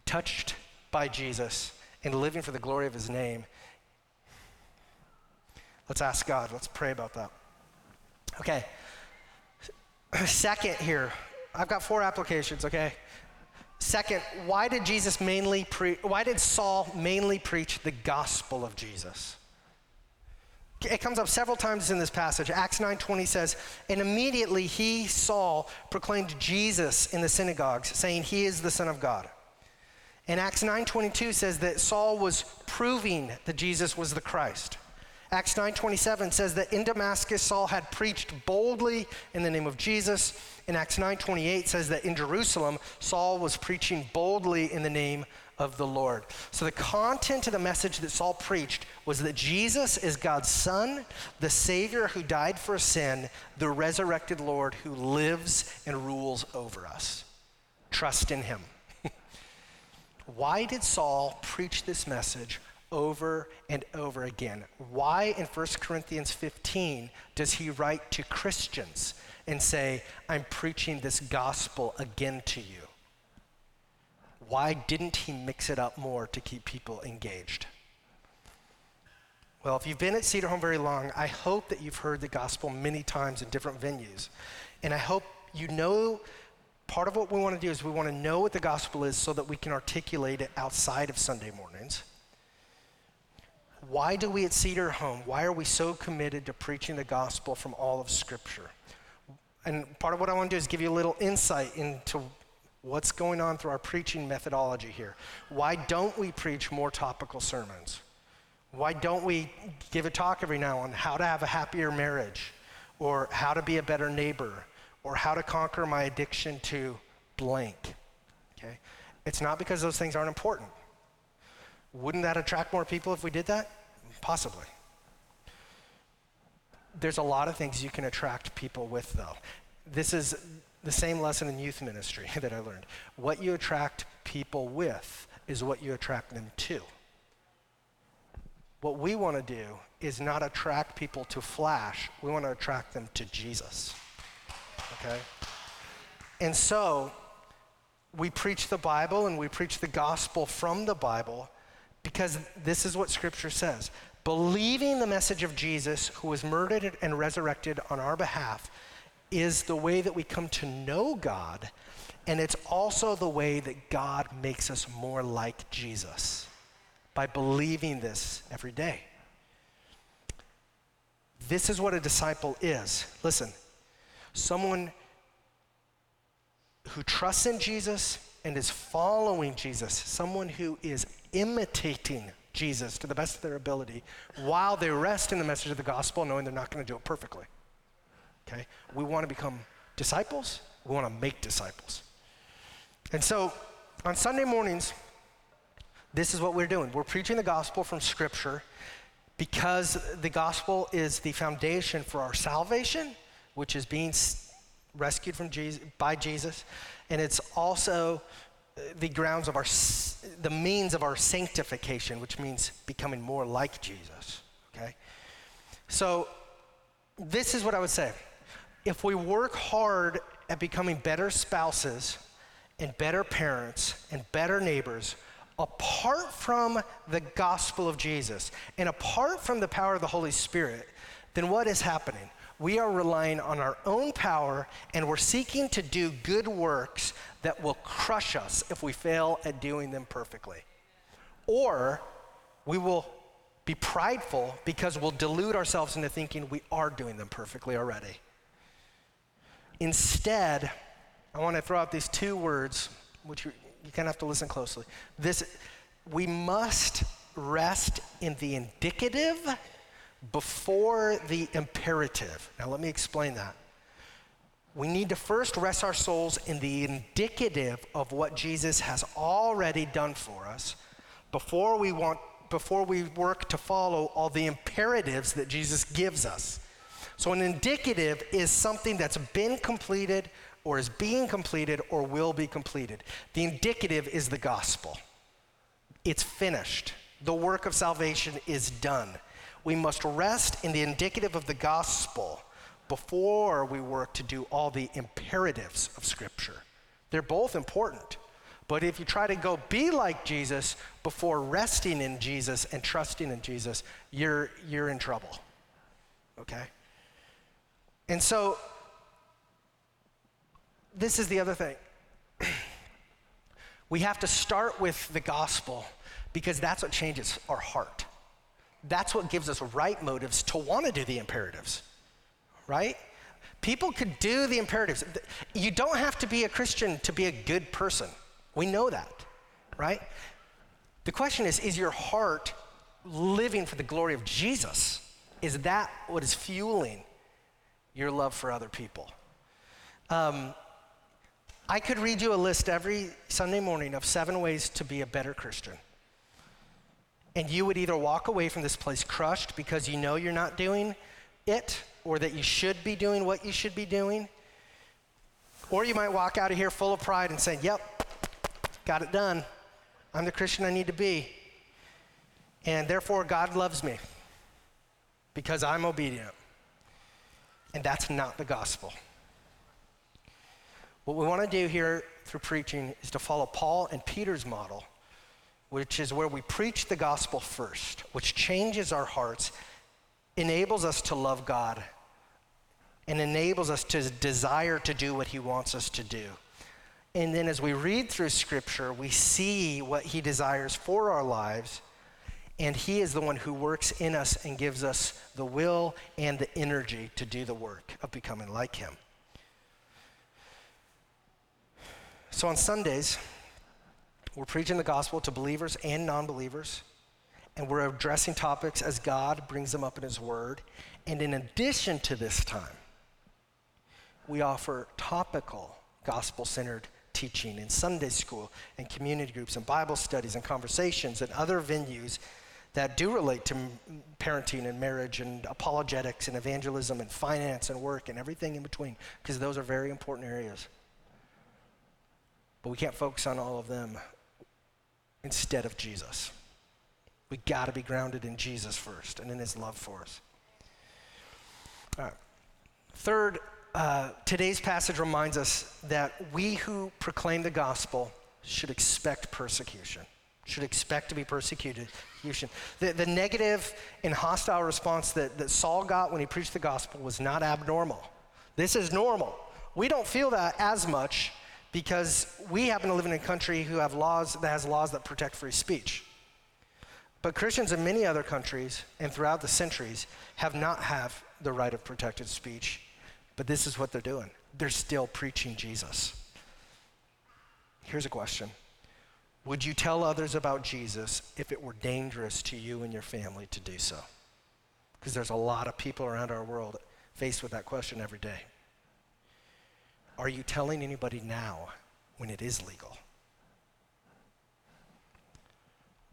touched by Jesus and living for the glory of his name. Let's ask God. Let's pray about that. Okay. Second, here, I've got four applications, okay? Second, why did Jesus mainly pre- why did Saul mainly preach the gospel of Jesus? It comes up several times in this passage. Acts 9:20 says, "And immediately he Saul proclaimed Jesus in the synagogues, saying, "He is the son of God." And Acts 9:22 says that Saul was proving that Jesus was the Christ. Acts 9:27 says that in Damascus Saul had preached boldly in the name of Jesus in Acts 9:28 says that in Jerusalem Saul was preaching boldly in the name of the Lord. So the content of the message that Saul preached was that Jesus is God's son, the savior who died for sin, the resurrected Lord who lives and rules over us. Trust in him. Why did Saul preach this message over and over again? Why in 1 Corinthians 15 does he write to Christians? and say, I'm preaching this gospel again to you? Why didn't he mix it up more to keep people engaged? Well, if you've been at Cedar Home very long, I hope that you've heard the gospel many times in different venues. And I hope you know part of what we want to do is we want to know what the gospel is so that we can articulate it outside of Sunday mornings. Why do we at Cedar Home, why are we so committed to preaching the gospel from all of Scripture? And part of what I want to do is give you a little insight into what's going on through our preaching methodology here. Why don't we preach more topical sermons? Why don't we give a talk every now on how to have a happier marriage, or how to be a better neighbor, or how to conquer my addiction to blank? Okay? It's not because those things aren't important. Wouldn't that attract more people if we did that? Possibly. There's a lot of things you can attract people with, though. This is the same lesson in youth ministry that I learned. What you attract people with is what you attract them to. What we want to do is not attract people to flash, we want to attract them to Jesus. Okay? And so, we preach the Bible and we preach the gospel from the Bible because this is what Scripture says. Believing the message of Jesus, who was murdered and resurrected on our behalf, is the way that we come to know God, and it's also the way that God makes us more like Jesus by believing this every day. This is what a disciple is. Listen, someone who trusts in Jesus and is following Jesus, someone who is imitating Jesus to the best of their ability while they rest in the message of the gospel, knowing they're not going to do it perfectly. Okay? We want to become disciples, we want to make disciples. And so on Sunday mornings, this is what we're doing. We're preaching the gospel from Scripture because the gospel is the foundation for our salvation, which is being rescued from Jesus, by Jesus, and it's also the grounds of our, the means of our sanctification, which means becoming more like Jesus. Okay? So, this is what I would say. If we work hard at becoming better spouses and better parents and better neighbors, apart from the gospel of Jesus and apart from the power of the Holy Spirit, then what is happening? We are relying on our own power and we're seeking to do good works that will crush us if we fail at doing them perfectly. Or we will be prideful because we'll delude ourselves into thinking we are doing them perfectly already. Instead, I want to throw out these two words, which you, you kind of have to listen closely. This, we must rest in the indicative before the imperative. Now, let me explain that. We need to first rest our souls in the indicative of what Jesus has already done for us before we want before we work to follow all the imperatives that Jesus gives us. So an indicative is something that's been completed or is being completed or will be completed. The indicative is the gospel. It's finished. The work of salvation is done we must rest in the indicative of the gospel before we work to do all the imperatives of Scripture. They're both important. But if you try to go be like Jesus before resting in Jesus and trusting in Jesus, you're, you're in trouble. Okay? And so, this is the other thing. we have to start with the gospel because that's what changes our heart that's what gives us right motives to want to do the imperatives, right? People could do the imperatives. You don't have to be a Christian to be a good person. We know that, right? The question is is your heart living for the glory of Jesus? Is that what is fueling your love for other people? Um, I could read you a list every Sunday morning of seven ways to be a better Christian. And you would either walk away from this place crushed because you know you're not doing it or that you should be doing what you should be doing. Or you might walk out of here full of pride and say, Yep, got it done. I'm the Christian I need to be. And therefore, God loves me because I'm obedient. And that's not the gospel. What we want to do here through preaching is to follow Paul and Peter's model which is where we preach the gospel first, which changes our hearts, enables us to love God, and enables us to desire to do what He wants us to do. And then as we read through Scripture, we see what He desires for our lives, And He is the one who works in us and gives us the will and the energy to do the work of becoming like Him. So on Sundays, we're preaching the gospel to believers and non believers, and we're addressing topics as God brings them up in His Word. And in addition to this time, we offer topical gospel centered teaching in Sunday school and community groups and Bible studies and conversations and other venues that do relate to parenting and marriage and apologetics and evangelism and finance and work and everything in between, because those are very important areas. But we can't focus on all of them instead of Jesus. We got to be grounded in Jesus first and in his love for us. All right. Third, uh, today's passage reminds us that we who proclaim the gospel should expect persecution, should expect to be persecuted. The, the negative and hostile response that, that Saul got when he preached the gospel was not abnormal. This is normal. We don't feel that as much because we happen to live in a country who have laws that has laws that protect free speech. But Christians in many other countries and throughout the centuries have not have the right of protected speech but this is what they're doing they're still preaching Jesus. Here's a question Would you tell others about Jesus if it were dangerous to you and your family to do so? Because there's a lot of people around our world faced with that question every day. Are you telling anybody now when it is legal?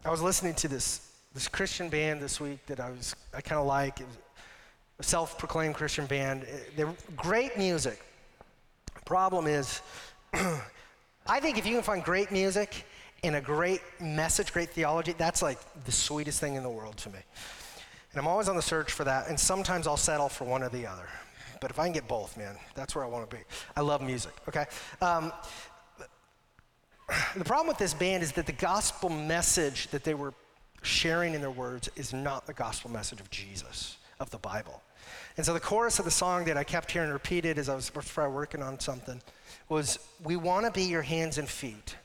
I was listening to this, this Christian band this week that I was I kind of like. It was, self-proclaimed Christian band. Eh, they're great music. Problem is, I think if you can find great music and a great message, great theology, that's like the sweetest thing in the world to me. And I'm always on the search for that, and sometimes I'll settle for one or the other. But if I can get both, man, that's where I want to be. I love music, okay? Um, the problem with this band is that the gospel message that they were sharing in their words is not the gospel message of Jesus, of the Bible. And so the chorus of the song that I kept hearing repeated as I was working on something was We want to be your hands and feet.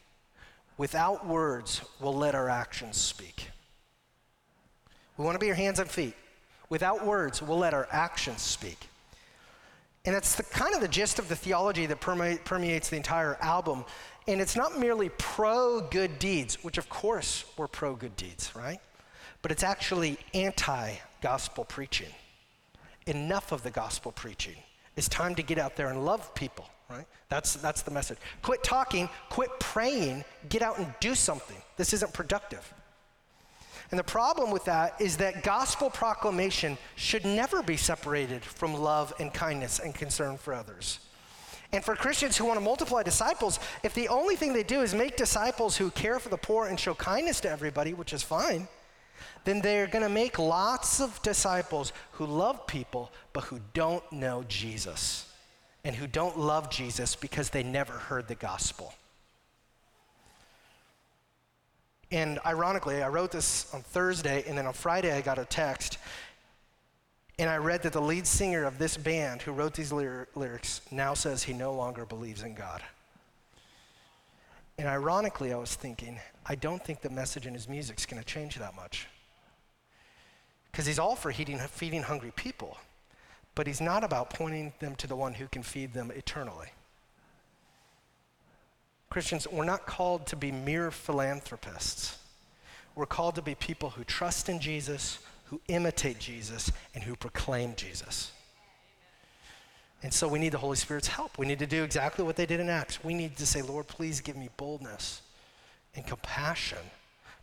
Without words, we'll let our actions speak. We want to be your hands and feet. Without words, we'll let our actions speak. And that's the kind of the gist of the theology that permeates the entire album. And it's not merely pro good deeds, which of course we're pro good deeds, right? But it's actually anti gospel preaching enough of the gospel preaching. It's time to get out there and love people, right? That's, that's the message. Quit talking, quit praying, get out and do something. This isn't productive. And the problem with that is that gospel proclamation should never be separated from love and kindness and concern for others. And for Christians who want to multiply disciples, if the only thing they do is make disciples who care for the poor and show kindness to everybody, which is fine, then they're going to make lots of disciples who love people but who don't know Jesus and who don't love Jesus because they never heard the gospel. And ironically, I wrote this on Thursday, and then on Friday, I got a text. And I read that the lead singer of this band who wrote these lyrics now says he no longer believes in God. And ironically, I was thinking, I don't think the message in his music is going to change that much because he's all for feeding, feeding hungry people, but he's not about pointing them to the one who can feed them eternally. Christians, we're not called to be mere philanthropists. We're called to be people who trust in Jesus, who imitate Jesus, and who proclaim Jesus. And so we need the Holy Spirit's help. We need to do exactly what they did in Acts. We need to say, Lord, please give me boldness and compassion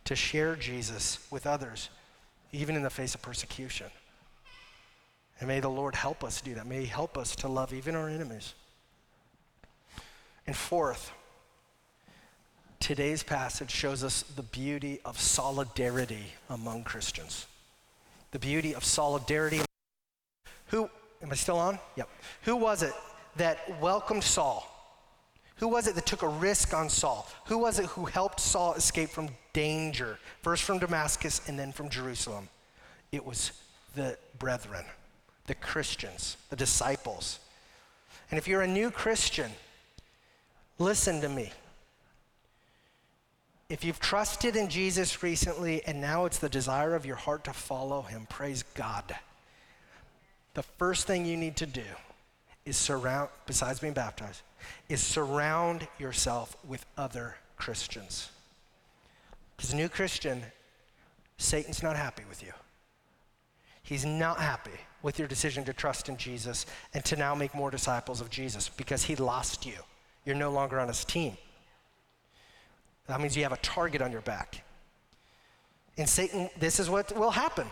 to share Jesus with others even in the face of persecution. And may the Lord help us do that. May He help us to love even our enemies. And fourth, today's passage shows us the beauty of solidarity among Christians. The beauty of solidarity. Who, am I still on? Yep. Who was it that welcomed Saul? Who was it that took a risk on Saul? Who was it who helped Saul escape from danger, first from Damascus and then from Jerusalem? It was the brethren, the Christians, the disciples. And if you're a new Christian, listen to me. If you've trusted in Jesus recently and now it's the desire of your heart to follow him, praise God. The first thing you need to do is surround, besides being baptized, is surround yourself with other Christians. Because a new Christian, Satan's not happy with you. He's not happy with your decision to trust in Jesus and to now make more disciples of Jesus because he lost you. You're no longer on his team. That means you have a target on your back. And Satan, this is what will happen.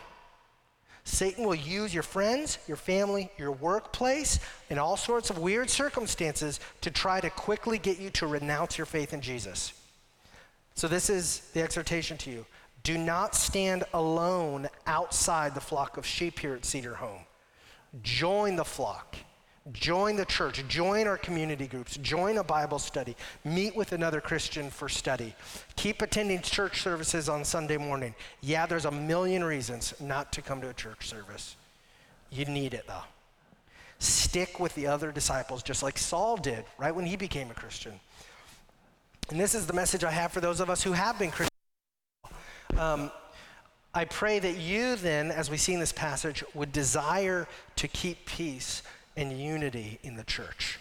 Satan will use your friends, your family, your workplace, and all sorts of weird circumstances to try to quickly get you to renounce your faith in Jesus. So, this is the exhortation to you. Do not stand alone outside the flock of sheep here at Cedar Home. Join the flock. Join the church, join our community groups, join a Bible study, meet with another Christian for study. Keep attending church services on Sunday morning. Yeah, there's a million reasons not to come to a church service. You need it though. Stick with the other disciples, just like Saul did right when he became a Christian. And this is the message I have for those of us who have been Christians. Um, I pray that you then, as we see in this passage, would desire to keep peace and unity in the church.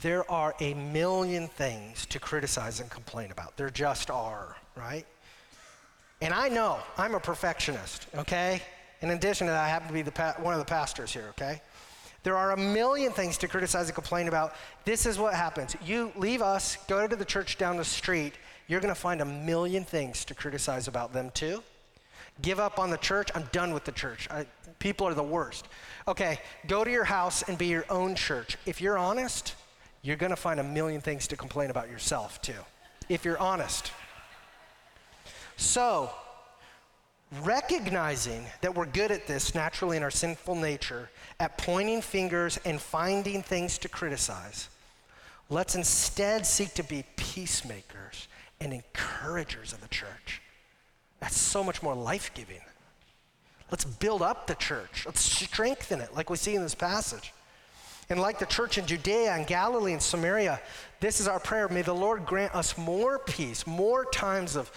There are a million things to criticize and complain about. There just are, right? And I know I'm a perfectionist, okay? In addition to that, I happen to be the pa- one of the pastors here, okay? There are a million things to criticize and complain about. This is what happens. You leave us, go to the church down the street, you're going to find a million things to criticize about them too. Give up on the church. I'm done with the church. I, people are the worst. Okay, go to your house and be your own church. If you're honest, you're going to find a million things to complain about yourself too. If you're honest. So, recognizing that we're good at this naturally in our sinful nature, at pointing fingers and finding things to criticize, let's instead seek to be peacemakers and encouragers of the church. That's so much more life giving. Let's build up the church. Let's strengthen it, like we see in this passage. And like the church in Judea and Galilee and Samaria, this is our prayer. May the Lord grant us more peace, more times of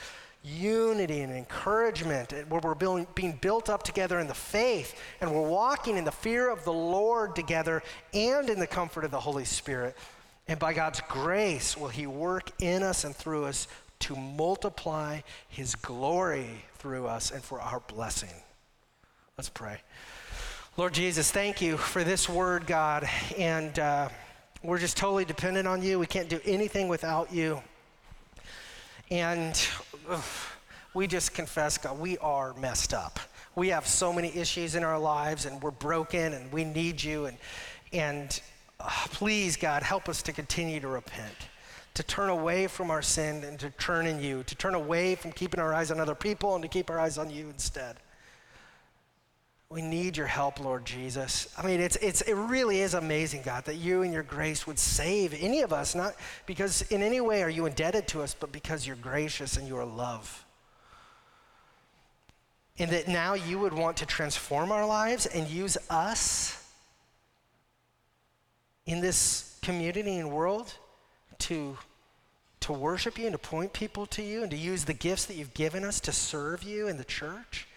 unity and encouragement, eh, where we're building, being built up together in the faith and we're walking in the fear of the Lord together and in the comfort of the Holy Spirit. And by God's grace, will He work in us and through us to multiply His glory through us and for our blessing. Let's pray. Lord Jesus, thank you for this word, God. And uh, we're just totally dependent on you. We can't do anything without you. And ugh, we just confess, God, we are messed up. We have so many issues in our lives, and we're broken, and we need you. And, and uh, please, God, help us to continue to repent, to turn away from our sin and to turn in you, to turn away from keeping our eyes on other people and to keep our eyes on you instead. We need your help, Lord Jesus. I mean, it's, it's, it really is amazing, God, that you and your grace would save any of us, not because in any way are you indebted to us, but because you're gracious and you're love. And that now you would want to transform our lives and use us in this community and world to, to worship you and to point people to you and to use the gifts that you've given us to serve you in the church.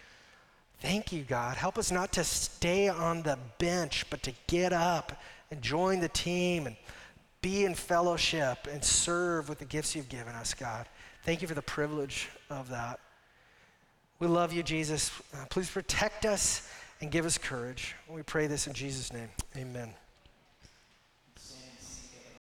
Thank you, God. Help us not to stay on the bench, but to get up and join the team and be in fellowship and serve with the gifts you've given us, God. Thank you for the privilege of that. We love you, Jesus. Uh, please protect us and give us courage. We pray this in Jesus' name. Amen.